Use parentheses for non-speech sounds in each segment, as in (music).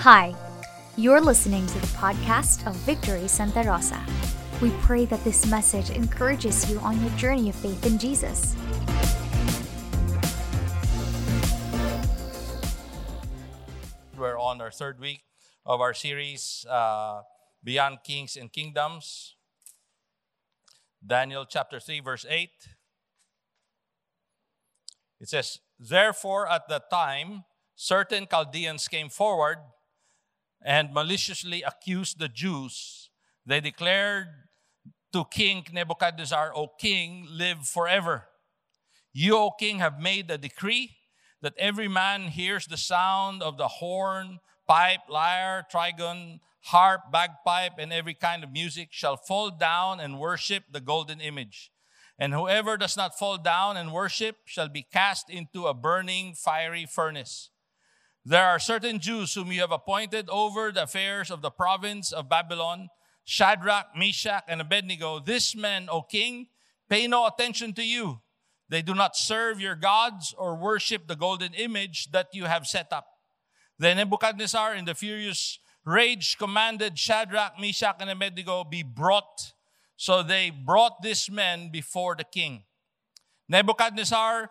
Hi, you're listening to the podcast of Victory Santa Rosa. We pray that this message encourages you on your journey of faith in Jesus. We're on our third week of our series, uh, Beyond Kings and Kingdoms. Daniel chapter 3, verse 8. It says, Therefore, at that time, certain Chaldeans came forward and maliciously accused the Jews. They declared to King Nebuchadnezzar, O king, live forever. You, O king, have made a decree that every man hears the sound of the horn, pipe, lyre, trigon, harp, bagpipe, and every kind of music shall fall down and worship the golden image. And whoever does not fall down and worship shall be cast into a burning fiery furnace. There are certain Jews whom you have appointed over the affairs of the province of Babylon Shadrach, Meshach, and Abednego. This men, O king, pay no attention to you. They do not serve your gods or worship the golden image that you have set up. Then Nebuchadnezzar, in the furious rage, commanded Shadrach, Meshach, and Abednego be brought. So they brought these men before the king. Nebuchadnezzar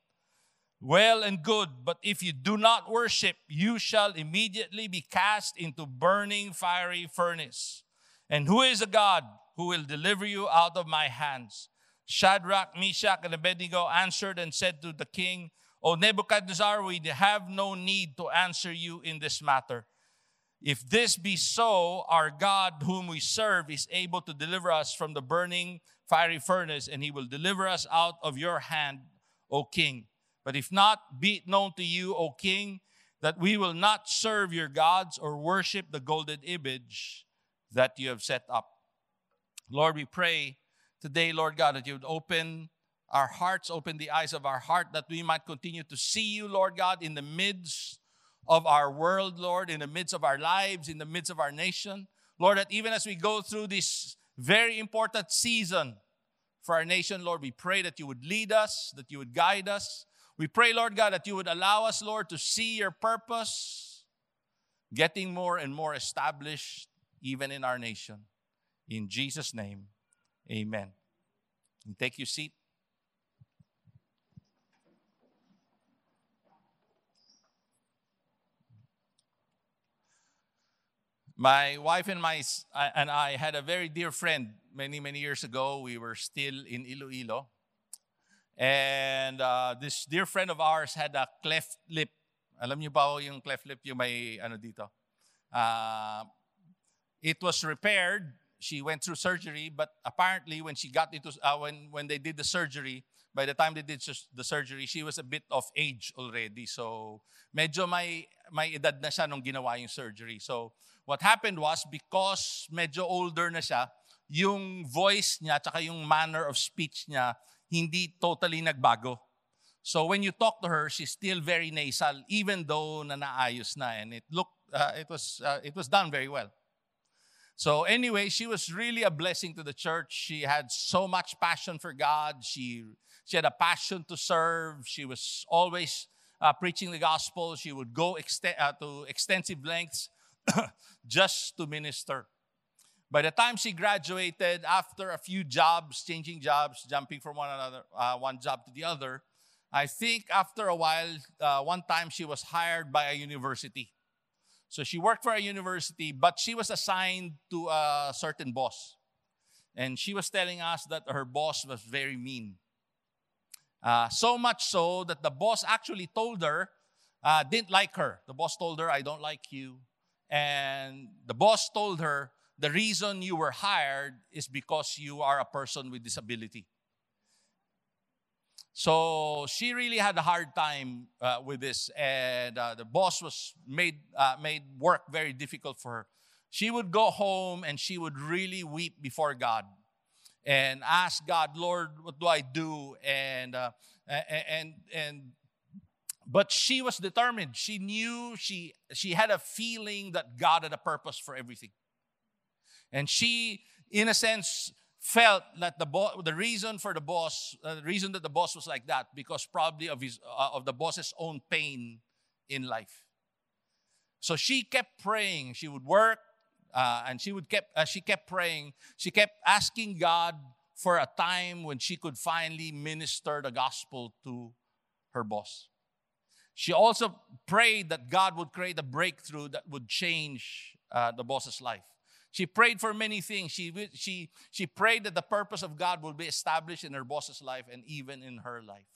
Well and good, but if you do not worship, you shall immediately be cast into burning fiery furnace. And who is a God who will deliver you out of my hands? Shadrach, Meshach, and Abednego answered and said to the king, O Nebuchadnezzar, we have no need to answer you in this matter. If this be so, our God, whom we serve, is able to deliver us from the burning fiery furnace, and he will deliver us out of your hand, O king. But if not, be it known to you, O king, that we will not serve your gods or worship the golden image that you have set up. Lord, we pray today, Lord God, that you would open our hearts, open the eyes of our heart, that we might continue to see you, Lord God, in the midst of our world, Lord, in the midst of our lives, in the midst of our nation. Lord, that even as we go through this very important season for our nation, Lord, we pray that you would lead us, that you would guide us. We pray, Lord God, that you would allow us, Lord, to see your purpose getting more and more established even in our nation. In Jesus' name, amen. And take your seat. My wife and my uh, and I had a very dear friend many many years ago. We were still in Iloilo, and uh, this dear friend of ours had a cleft lip. Alam niyo ba yung cleft lip yung may ano dito? Uh, it was repaired. She went through surgery, but apparently when she got into uh, when when they did the surgery, by the time they did the surgery, she was a bit of age already. So medyo may may edad na siya nung ginawa yung surgery. So what happened was because medyo older na siya, yung voice niya at yung manner of speech niya hindi totally nagbago. So when you talk to her, she's still very nasal even though na naayos na and it looked uh, it was uh, it was done very well. So anyway, she was really a blessing to the church. She had so much passion for God. She she had a passion to serve. She was always uh, preaching the gospel. She would go ext- uh, to extensive lengths (coughs) just to minister. By the time she graduated, after a few jobs, changing jobs, jumping from one another, uh, one job to the other, I think after a while, uh, one time she was hired by a university. So she worked for a university, but she was assigned to a certain boss. And she was telling us that her boss was very mean. Uh, so much so that the boss actually told her, uh, didn't like her. The boss told her, I don't like you. And the boss told her, the reason you were hired is because you are a person with disability. So she really had a hard time uh, with this, and uh, the boss was made uh, made work very difficult for her. She would go home and she would really weep before God, and ask God, Lord, what do I do? And, uh, and, and, but she was determined. She knew, she, she had a feeling that God had a purpose for everything. And she, in a sense, felt that the bo- the reason for the boss, uh, the reason that the boss was like that, because probably of his uh, of the boss's own pain in life. So she kept praying. She would work, uh, and she would kept uh, she kept praying. She kept asking God for a time when she could finally minister the gospel to her boss. She also prayed that God would create a breakthrough that would change uh, the boss's life. She prayed for many things. She, she, she prayed that the purpose of God will be established in her boss's life and even in her life.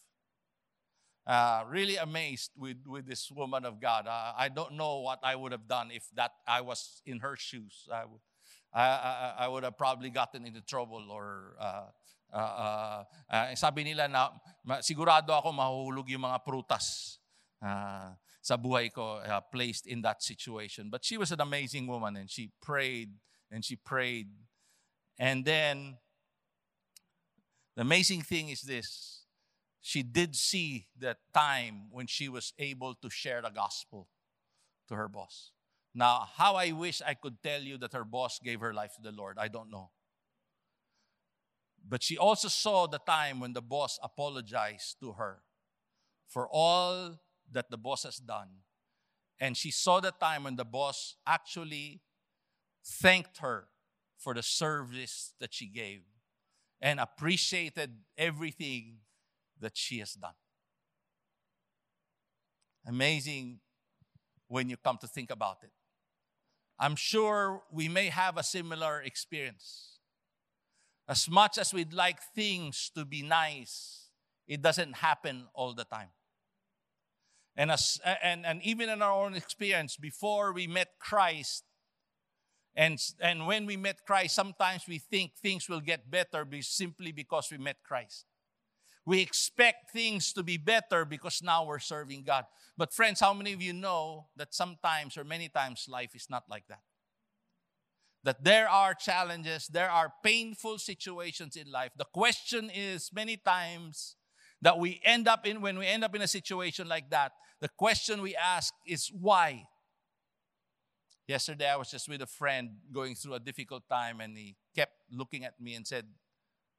Uh, really amazed with, with this woman of God. Uh, I don't know what I would have done if that I was in her shoes. I would, I, I, I would have probably gotten into trouble or uh, uh, uh, uh, sabi nila na sigurado ako mahuhulog yung mga prutas uh, sa buhay ko uh, placed in that situation. But she was an amazing woman and she prayed and she prayed. And then the amazing thing is this she did see the time when she was able to share the gospel to her boss. Now, how I wish I could tell you that her boss gave her life to the Lord, I don't know. But she also saw the time when the boss apologized to her for all that the boss has done. And she saw the time when the boss actually thanked her for the service that she gave and appreciated everything that she has done. Amazing when you come to think about it. I'm sure we may have a similar experience. As much as we'd like things to be nice, it doesn't happen all the time. And, as, and, and even in our own experience, before we met Christ, and, and when we met Christ, sometimes we think things will get better be simply because we met Christ. We expect things to be better because now we're serving God. But, friends, how many of you know that sometimes or many times life is not like that? That there are challenges, there are painful situations in life. The question is many times that we end up in, when we end up in a situation like that, the question we ask is why? Yesterday, I was just with a friend going through a difficult time, and he kept looking at me and said,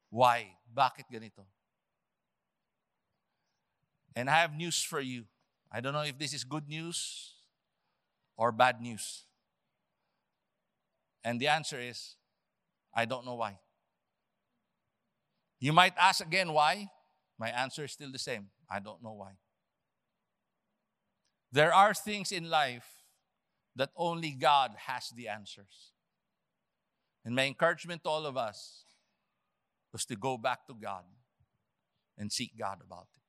Why? Bakit ganito? And I have news for you. I don't know if this is good news or bad news. And the answer is, I don't know why. You might ask again why. My answer is still the same. I don't know why. There are things in life that only God has the answers. And my encouragement to all of us was to go back to God and seek God about it.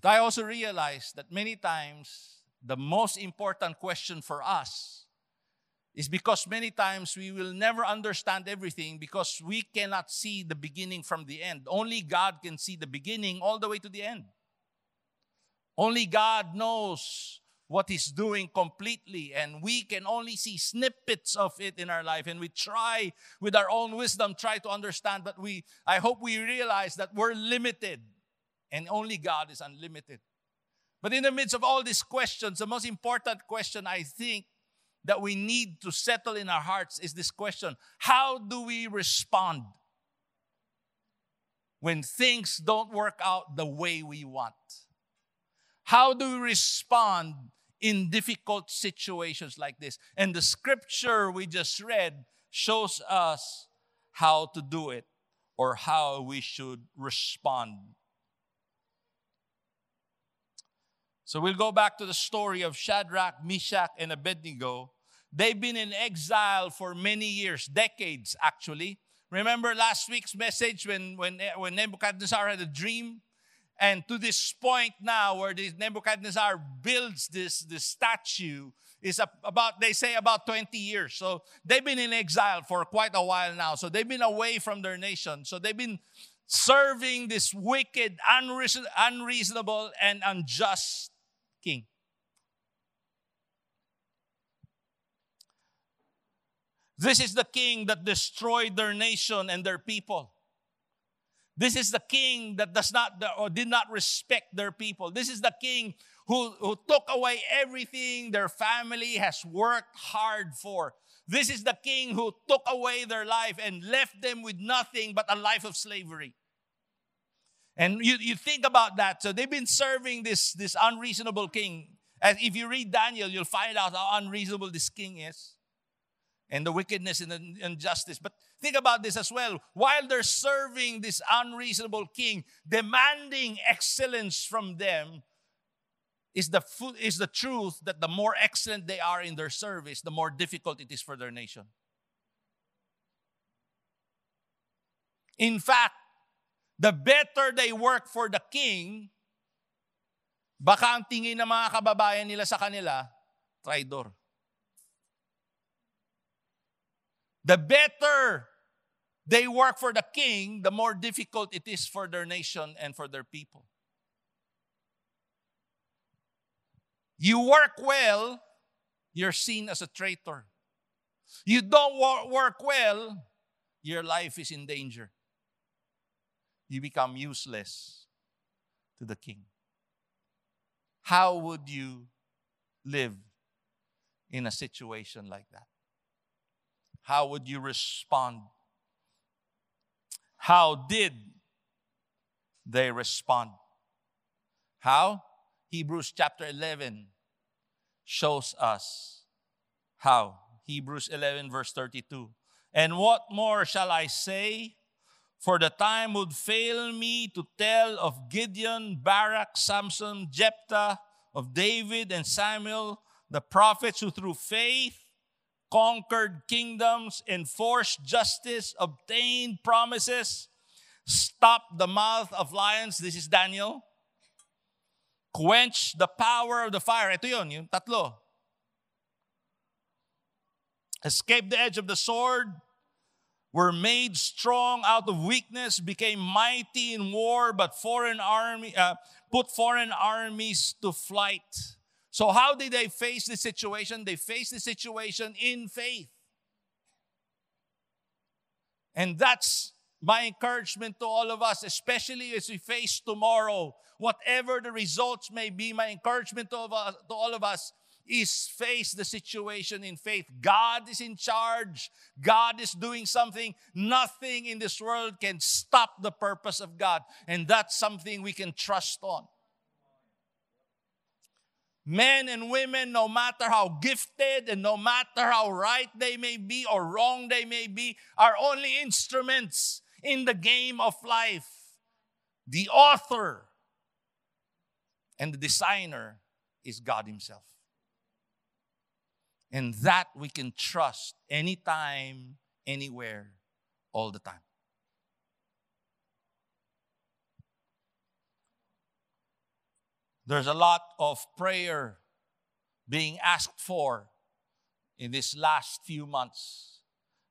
But I also realized that many times the most important question for us is because many times we will never understand everything because we cannot see the beginning from the end. Only God can see the beginning all the way to the end. Only God knows what He's doing completely, and we can only see snippets of it in our life. And we try, with our own wisdom, try to understand, but we, I hope we realize that we're limited, and only God is unlimited. But in the midst of all these questions, the most important question I think that we need to settle in our hearts is this question How do we respond when things don't work out the way we want? How do we respond in difficult situations like this? And the scripture we just read shows us how to do it or how we should respond. So we'll go back to the story of Shadrach, Meshach, and Abednego. They've been in exile for many years, decades actually. Remember last week's message when, when, when Nebuchadnezzar had a dream and to this point now, where this Nebuchadnezzar builds this, this statue, is about, they say, about 20 years. So they've been in exile for quite a while now. So they've been away from their nation. So they've been serving this wicked, unreason, unreasonable, and unjust king. This is the king that destroyed their nation and their people. This is the king that does not or did not respect their people. This is the king who, who took away everything their family has worked hard for. This is the king who took away their life and left them with nothing but a life of slavery. And you, you think about that. So they've been serving this, this unreasonable king. As if you read Daniel, you'll find out how unreasonable this king is and the wickedness and the injustice. But think about this as well. While they're serving this unreasonable king, demanding excellence from them, is the, is the truth that the more excellent they are in their service, the more difficult it is for their nation. In fact, the better they work for the king, baka ang tingin ng mga kababayan nila sa kanila, traidor. The better they work for the king, the more difficult it is for their nation and for their people. You work well, you're seen as a traitor. You don't work well, your life is in danger. You become useless to the king. How would you live in a situation like that? How would you respond? How did they respond? How? Hebrews chapter 11 shows us how. Hebrews 11, verse 32. And what more shall I say? For the time would fail me to tell of Gideon, Barak, Samson, Jephthah, of David and Samuel, the prophets who through faith conquered kingdoms, enforced justice, obtained promises, stopped the mouth of lions. This is Daniel quench the power of the fire. Ito yun, yung tatlo. Escape the edge of the sword, were made strong out of weakness, became mighty in war, but foreign army uh, put foreign armies to flight. So how did they face the situation? They faced the situation in faith. And that's my encouragement to all of us, especially as we face tomorrow whatever the results may be, my encouragement to, uh, to all of us is face the situation in faith. God is in charge. God is doing something. Nothing in this world can stop the purpose of God. And that's something we can trust on. Men and women, no matter how gifted and no matter how right they may be or wrong they may be, are only instruments in the game of life. The author and the designer is God Himself. And that we can trust anytime, anywhere, all the time. There's a lot of prayer being asked for in these last few months.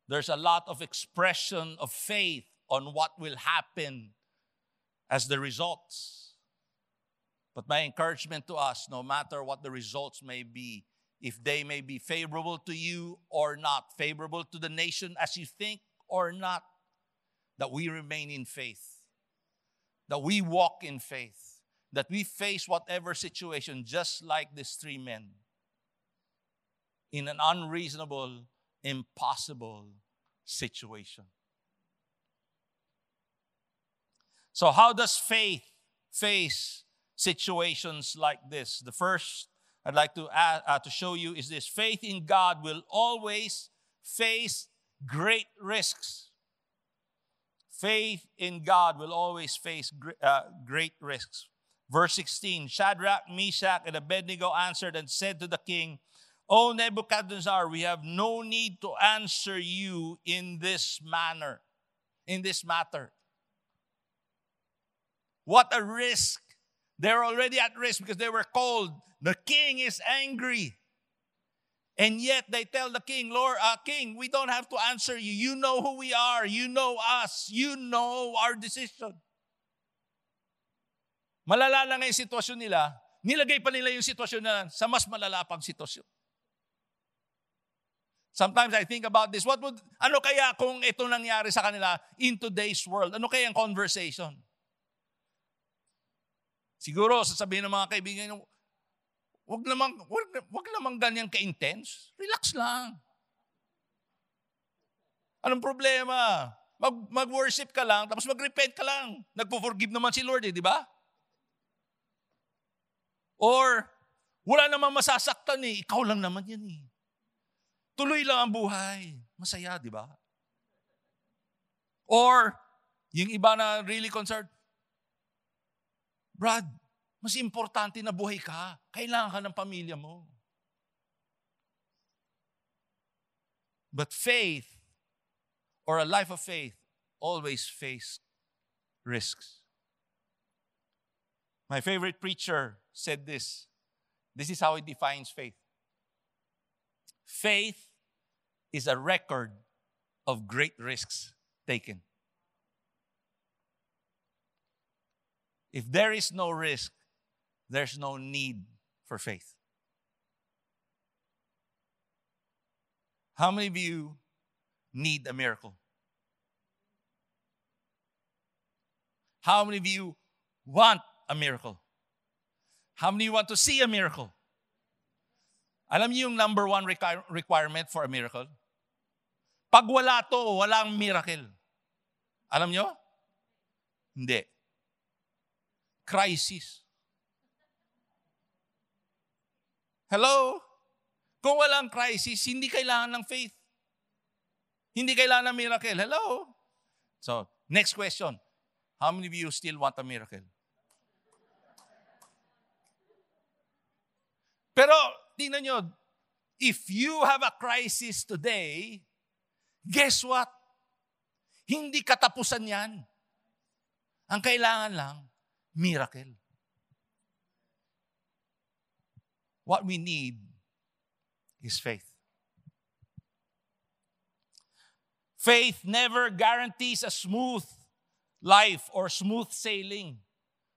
There's a lot of expression of faith on what will happen as the results. But my encouragement to us, no matter what the results may be, if they may be favorable to you or not, favorable to the nation as you think or not, that we remain in faith, that we walk in faith, that we face whatever situation just like these three men in an unreasonable, impossible situation. So, how does faith face situations like this. The first I'd like to, add, uh, to show you is this faith in God will always face great risks. Faith in God will always face uh, great risks. Verse 16 Shadrach, Meshach, and Abednego answered and said to the king, O Nebuchadnezzar, we have no need to answer you in this manner, in this matter. What a risk they're already at risk because they were cold. The king is angry. And yet they tell the king, Lord, uh, king, we don't have to answer you. You know who we are. You know us. You know our decision. Malala na nga yung sitwasyon nila. Nilagay pa nila yung sitwasyon na sa mas malala pang sitwasyon. Sometimes I think about this. What would, ano kaya kung ito nangyari sa kanila in today's world? Ano kaya ang conversation? Siguro, sasabihin ng mga kaibigan, wag naman, wag, wag naman ganyan ka-intense. Relax lang. Anong problema? Mag, mag-worship ka lang, tapos mag-repent ka lang. Nagpo-forgive naman si Lord eh, di ba? Or, wala namang masasaktan eh. Ikaw lang naman yan eh. Tuloy lang ang buhay. Masaya, di ba? Or, yung iba na really concerned, Brad, mas importante na buhay ka. Kailangan ka ng pamilya mo. But faith, or a life of faith, always face risks. My favorite preacher said this. This is how he defines faith. Faith is a record of great risks taken. If there is no risk, there's no need for faith. How many of you need a miracle? How many of you want a miracle? How many want to see a miracle? Alam niyo yung number one requirement for a miracle? Pag wala to, walang miracle. Alam niyo? Hindi. Crisis. Hello? Kung walang crisis, hindi kailangan ng faith. Hindi kailangan ng miracle. Hello? So, next question. How many of you still want a miracle? Pero tingnan nyo, if you have a crisis today, guess what? Hindi katapusan yan. Ang kailangan lang, miracle. What we need is faith. Faith never guarantees a smooth life or smooth sailing,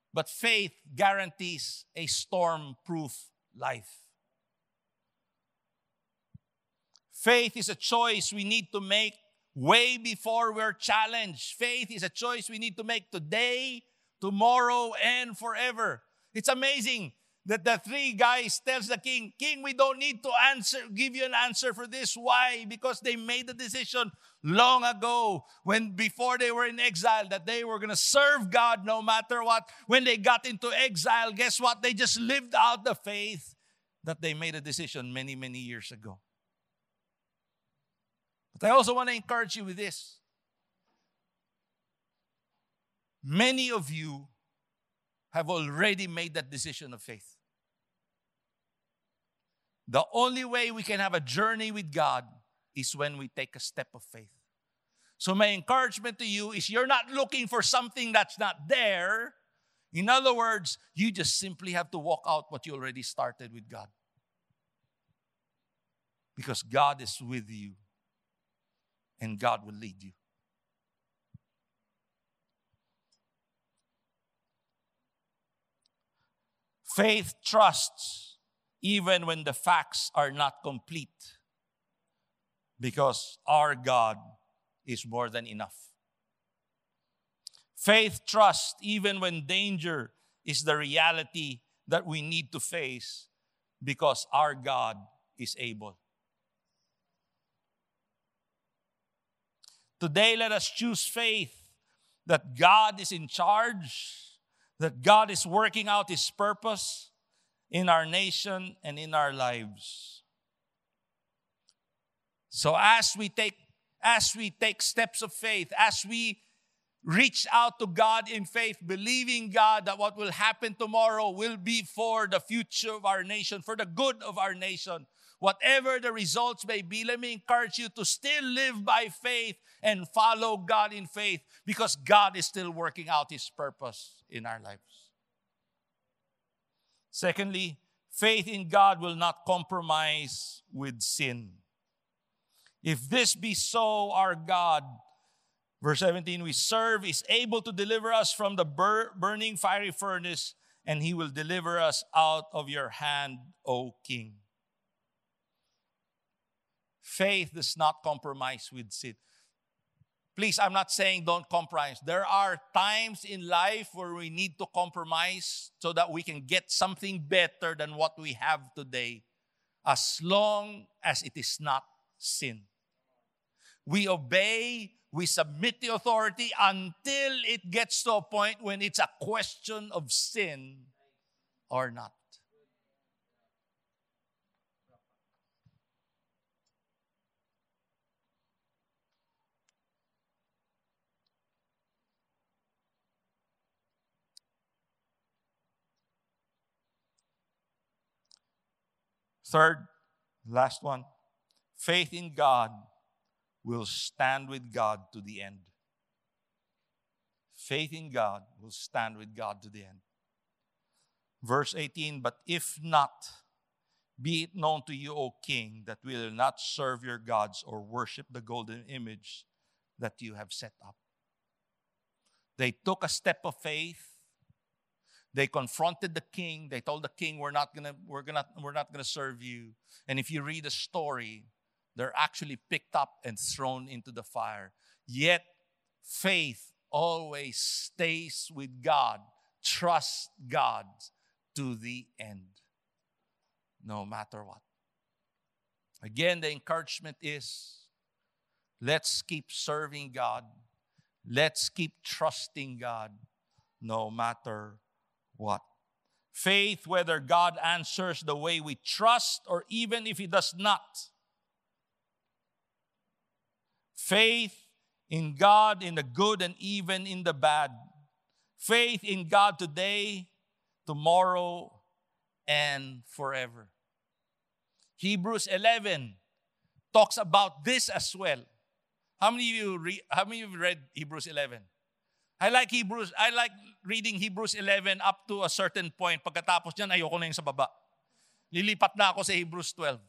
but faith guarantees a storm proof life. Faith is a choice we need to make way before we're challenged. Faith is a choice we need to make today, tomorrow, and forever. It's amazing that the three guys tells the king, King, we don't need to answer, give you an answer for this. Why? Because they made the decision long ago when before they were in exile that they were going to serve God no matter what. When they got into exile, guess what? They just lived out the faith that they made a decision many, many years ago. But I also want to encourage you with this. Many of you have already made that decision of faith. The only way we can have a journey with God is when we take a step of faith. So, my encouragement to you is you're not looking for something that's not there. In other words, you just simply have to walk out what you already started with God. Because God is with you and God will lead you. Faith trusts even when the facts are not complete because our God is more than enough. Faith trusts even when danger is the reality that we need to face because our God is able. Today, let us choose faith that God is in charge that God is working out His purpose in our nation and in our lives. So as we take as we take steps of faith, as we reach out to God in faith, believing God that what will happen tomorrow will be for the future of our nation, for the good of our nation. Whatever the results may be, let me encourage you to still live by faith and follow God in faith because God is still working out His purpose in our lives. Secondly, faith in God will not compromise with sin. If this be so, our God, verse 17, we serve is able to deliver us from the bur- burning fiery furnace, and he will deliver us out of your hand, O King. Faith does not compromise with sin. Please, I'm not saying don't compromise. There are times in life where we need to compromise so that we can get something better than what we have today, as long as it is not sin. We obey, we submit the authority until it gets to a point when it's a question of sin or not. Third, last one faith in God will stand with God to the end. Faith in God will stand with God to the end. Verse 18 But if not, be it known to you, O king, that we will not serve your gods or worship the golden image that you have set up. They took a step of faith they confronted the king. They told the king, "We're not gonna, we're gonna, we're not gonna serve you." And if you read the story, they're actually picked up and thrown into the fire. Yet, faith always stays with God. Trust God to the end, no matter what. Again, the encouragement is let's keep serving God. Let's keep trusting God no matter what? Faith, whether God answers the way we trust or even if He does not. Faith in God in the good and even in the bad. Faith in God today, tomorrow, and forever. Hebrews 11 talks about this as well. How many of you re- how many of you read Hebrews 11? I like Hebrews, I like reading Hebrews 11 up to a certain point. Pagkatapos niyan, ayoko na sa baba. Lilipat na ako sa Hebrews 12.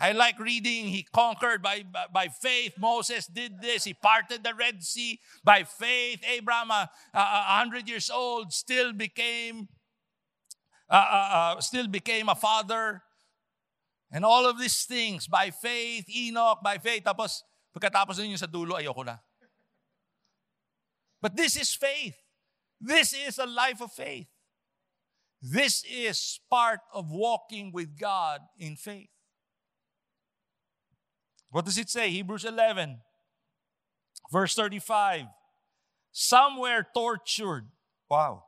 I like reading, he conquered by, by, faith. Moses did this. He parted the Red Sea by faith. Abraham, a uh, hundred years old, still became, uh, uh, uh, still became a father. And all of these things by faith, Enoch, by faith. Tapos, pagkatapos nun sa dulo, ayoko na. But this is faith. This is a life of faith. This is part of walking with God in faith. What does it say? Hebrews 11, verse 35. Some were tortured. Wow.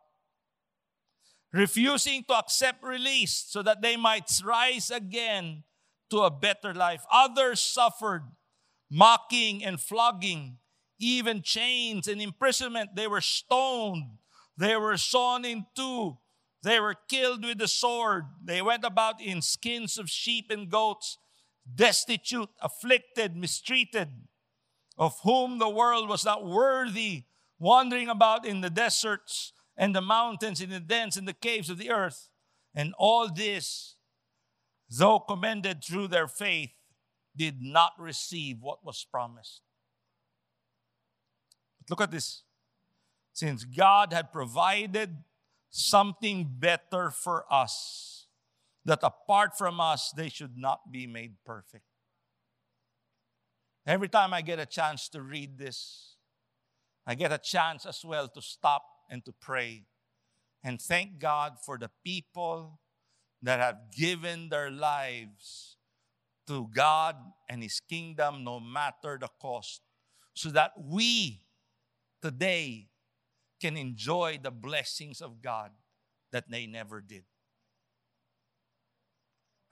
Refusing to accept release so that they might rise again to a better life. Others suffered mocking and flogging even chains and imprisonment. They were stoned, they were sawn in two, they were killed with the sword. They went about in skins of sheep and goats, destitute, afflicted, mistreated, of whom the world was not worthy, wandering about in the deserts and the mountains, in the dens and the caves of the earth. And all this, though commended through their faith, did not receive what was promised. But Look at this. Since God had provided something better for us, that apart from us, they should not be made perfect. Every time I get a chance to read this, I get a chance as well to stop and to pray and thank God for the people that have given their lives to God and His kingdom no matter the cost, so that we today can enjoy the blessings of God that they never did.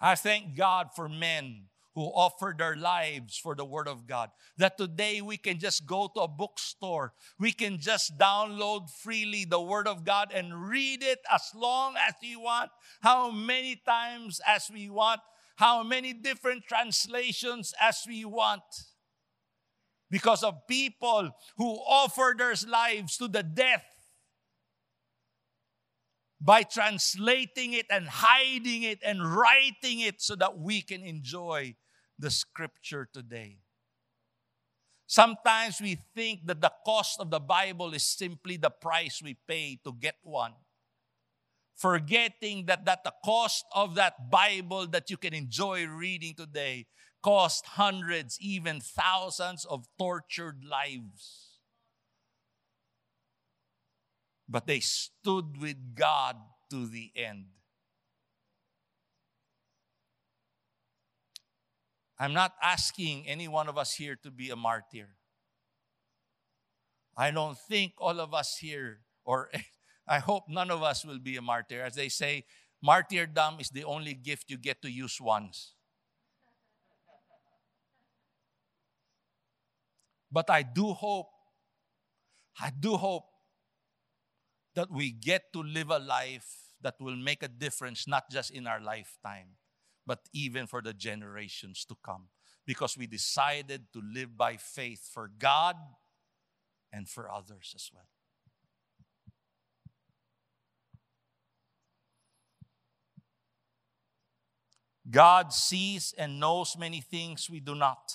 I thank God for men who offer their lives for the Word of God. That today we can just go to a bookstore, we can just download freely the Word of God and read it as long as we want, how many times as we want, how many different translations as we want. Because of people who offer their lives to the death by translating it and hiding it and writing it so that we can enjoy the scripture today. Sometimes we think that the cost of the Bible is simply the price we pay to get one. Forgetting that, that the cost of that Bible that you can enjoy reading today cost hundreds, even thousands of tortured lives. But they stood with God to the end. I'm not asking any one of us here to be a martyr. I don't think all of us here, or (laughs) I hope none of us will be a martyr. As they say, martyrdom is the only gift you get to use once. But I do hope, I do hope that we get to live a life that will make a difference, not just in our lifetime, but even for the generations to come. Because we decided to live by faith for God and for others as well. God sees and knows many things we do not,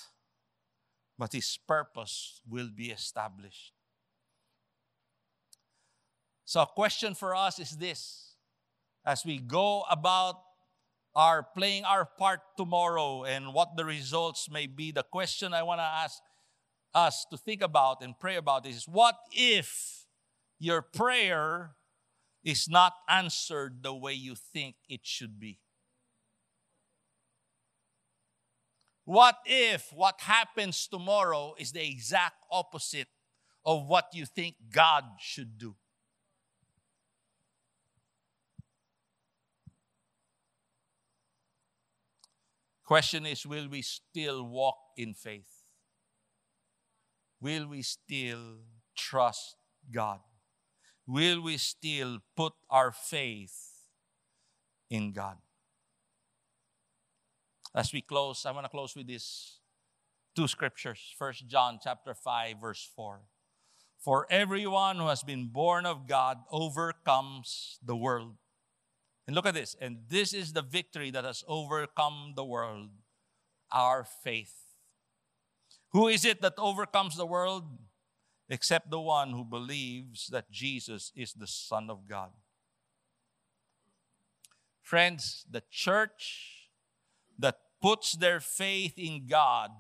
but His purpose will be established. So, a question for us is this as we go about our playing our part tomorrow and what the results may be, the question I want to ask us to think about and pray about is what if your prayer is not answered the way you think it should be? What if what happens tomorrow is the exact opposite of what you think God should do? Question is will we still walk in faith? Will we still trust God? Will we still put our faith in God? As we close, I want to close with these two scriptures. First John chapter 5 verse 4. For everyone who has been born of God overcomes the world. And look at this. And this is the victory that has overcome the world our faith. Who is it that overcomes the world? Except the one who believes that Jesus is the Son of God. Friends, the church that puts their faith in God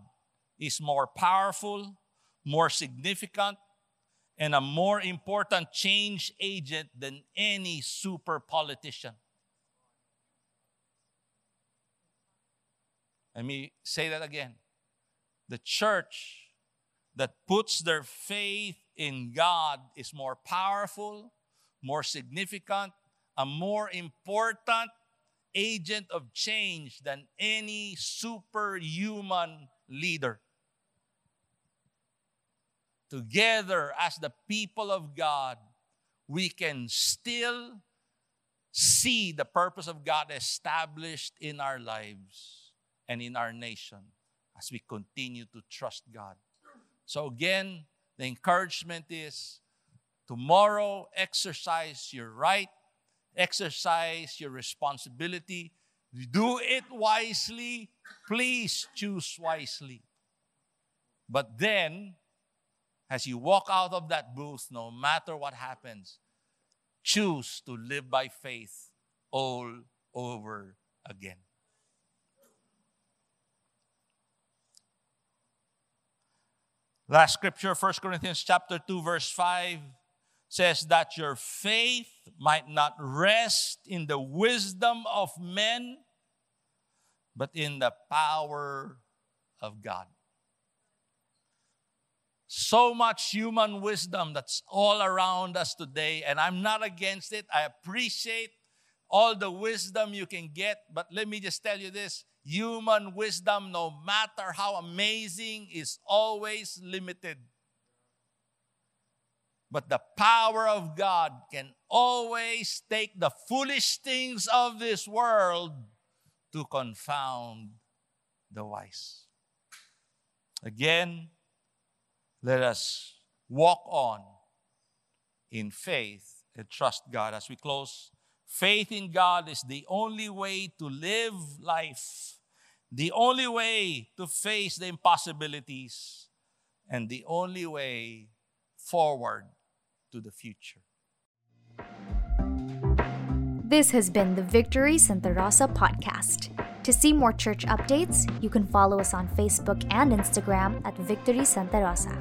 is more powerful, more significant, and a more important change agent than any super politician. Let me say that again. The church that puts their faith in God is more powerful, more significant, a more important agent of change than any superhuman leader. Together, as the people of God, we can still see the purpose of God established in our lives and in our nation as we continue to trust God. So, again, the encouragement is tomorrow, exercise your right, exercise your responsibility, do it wisely. Please choose wisely. But then, as you walk out of that booth, no matter what happens, choose to live by faith all over again. Last scripture, 1 Corinthians chapter 2, verse 5 says that your faith might not rest in the wisdom of men, but in the power of God. So much human wisdom that's all around us today, and I'm not against it. I appreciate all the wisdom you can get, but let me just tell you this Human wisdom, no matter how amazing, is always limited. But the power of God can always take the foolish things of this world to confound the wise. Again, let us walk on in faith and trust God. As we close, faith in God is the only way to live life the only way to face the impossibilities and the only way forward to the future. This has been the Victory Santa Rosa podcast. To see more church updates, you can follow us on Facebook and Instagram at Victory Santa Rosa.